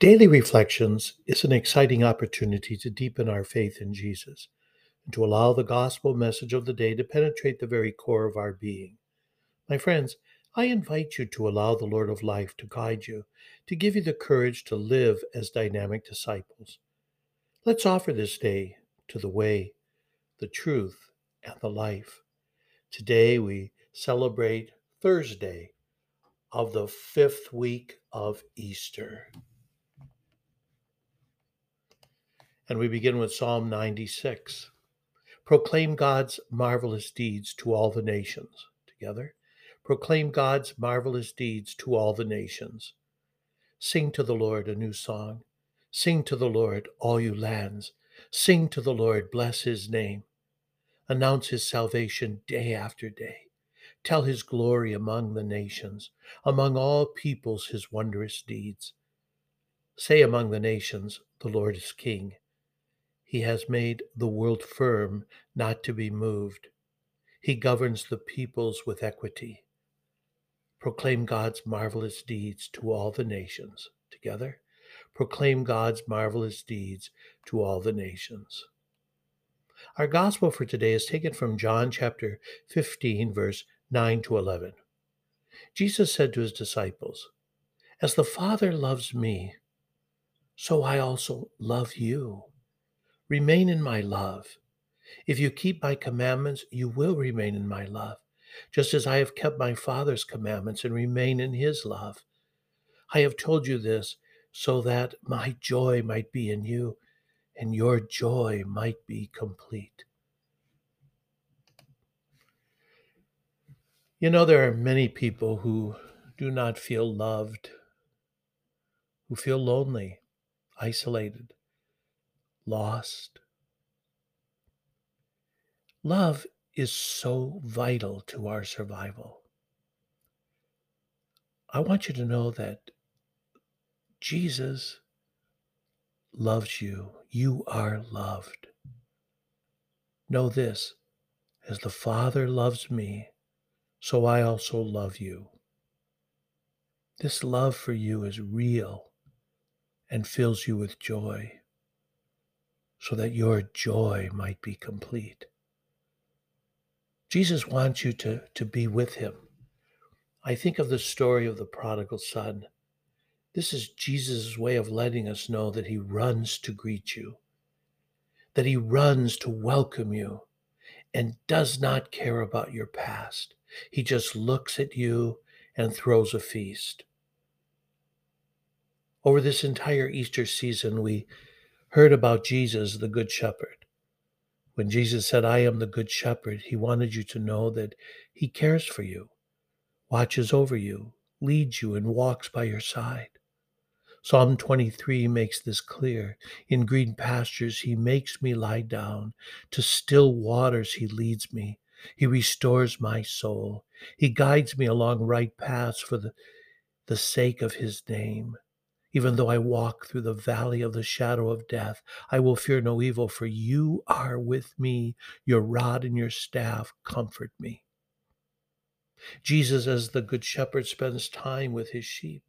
Daily Reflections is an exciting opportunity to deepen our faith in Jesus and to allow the gospel message of the day to penetrate the very core of our being. My friends, I invite you to allow the Lord of life to guide you, to give you the courage to live as dynamic disciples. Let's offer this day to the way, the truth, and the life. Today we celebrate Thursday of the fifth week of Easter. And we begin with Psalm 96. Proclaim God's marvelous deeds to all the nations. Together. Proclaim God's marvelous deeds to all the nations. Sing to the Lord a new song. Sing to the Lord, all you lands. Sing to the Lord, bless his name. Announce his salvation day after day. Tell his glory among the nations, among all peoples his wondrous deeds. Say among the nations, the Lord is king. He has made the world firm, not to be moved. He governs the peoples with equity. Proclaim God's marvelous deeds to all the nations. Together, proclaim God's marvelous deeds to all the nations. Our gospel for today is taken from John chapter 15, verse 9 to 11. Jesus said to his disciples, As the Father loves me, so I also love you. Remain in my love. If you keep my commandments, you will remain in my love, just as I have kept my Father's commandments and remain in his love. I have told you this so that my joy might be in you and your joy might be complete. You know, there are many people who do not feel loved, who feel lonely, isolated lost. Love is so vital to our survival. I want you to know that Jesus loves you. You are loved. Know this as the Father loves me, so I also love you. This love for you is real and fills you with joy so that your joy might be complete. Jesus wants you to, to be with him. I think of the story of the prodigal son. This is Jesus' way of letting us know that he runs to greet you, that he runs to welcome you, and does not care about your past. He just looks at you and throws a feast. Over this entire Easter season, we heard about Jesus, the Good Shepherd. When Jesus said, I am the Good Shepherd, he wanted you to know that he cares for you, watches over you, leads you, and walks by your side. Psalm 23 makes this clear. In green pastures, he makes me lie down. To still waters, he leads me. He restores my soul. He guides me along right paths for the, the sake of his name. Even though I walk through the valley of the shadow of death, I will fear no evil, for you are with me. Your rod and your staff comfort me. Jesus, as the Good Shepherd, spends time with his sheep.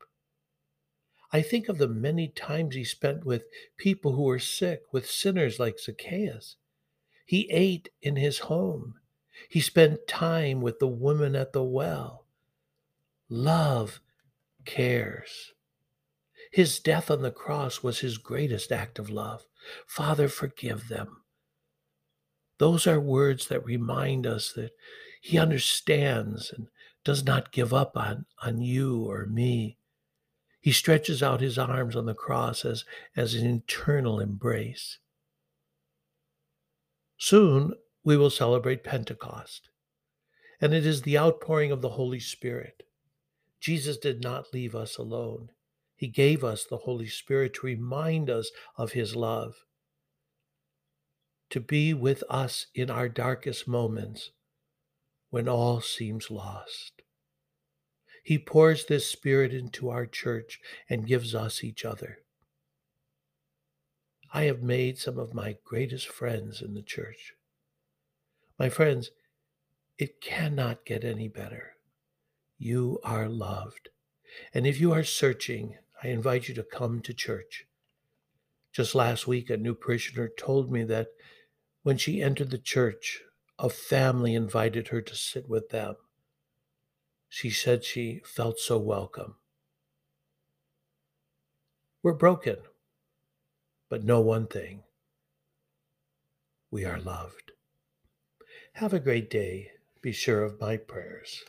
I think of the many times he spent with people who were sick, with sinners like Zacchaeus. He ate in his home. He spent time with the woman at the well. Love cares. His death on the cross was his greatest act of love. Father, forgive them. Those are words that remind us that he understands and does not give up on, on you or me. He stretches out his arms on the cross as, as an eternal embrace. Soon we will celebrate Pentecost, and it is the outpouring of the Holy Spirit. Jesus did not leave us alone. He gave us the Holy Spirit to remind us of His love, to be with us in our darkest moments when all seems lost. He pours this Spirit into our church and gives us each other. I have made some of my greatest friends in the church. My friends, it cannot get any better. You are loved. And if you are searching, I invite you to come to church. Just last week, a new parishioner told me that when she entered the church, a family invited her to sit with them. She said she felt so welcome. We're broken, but know one thing we are loved. Have a great day. Be sure of my prayers.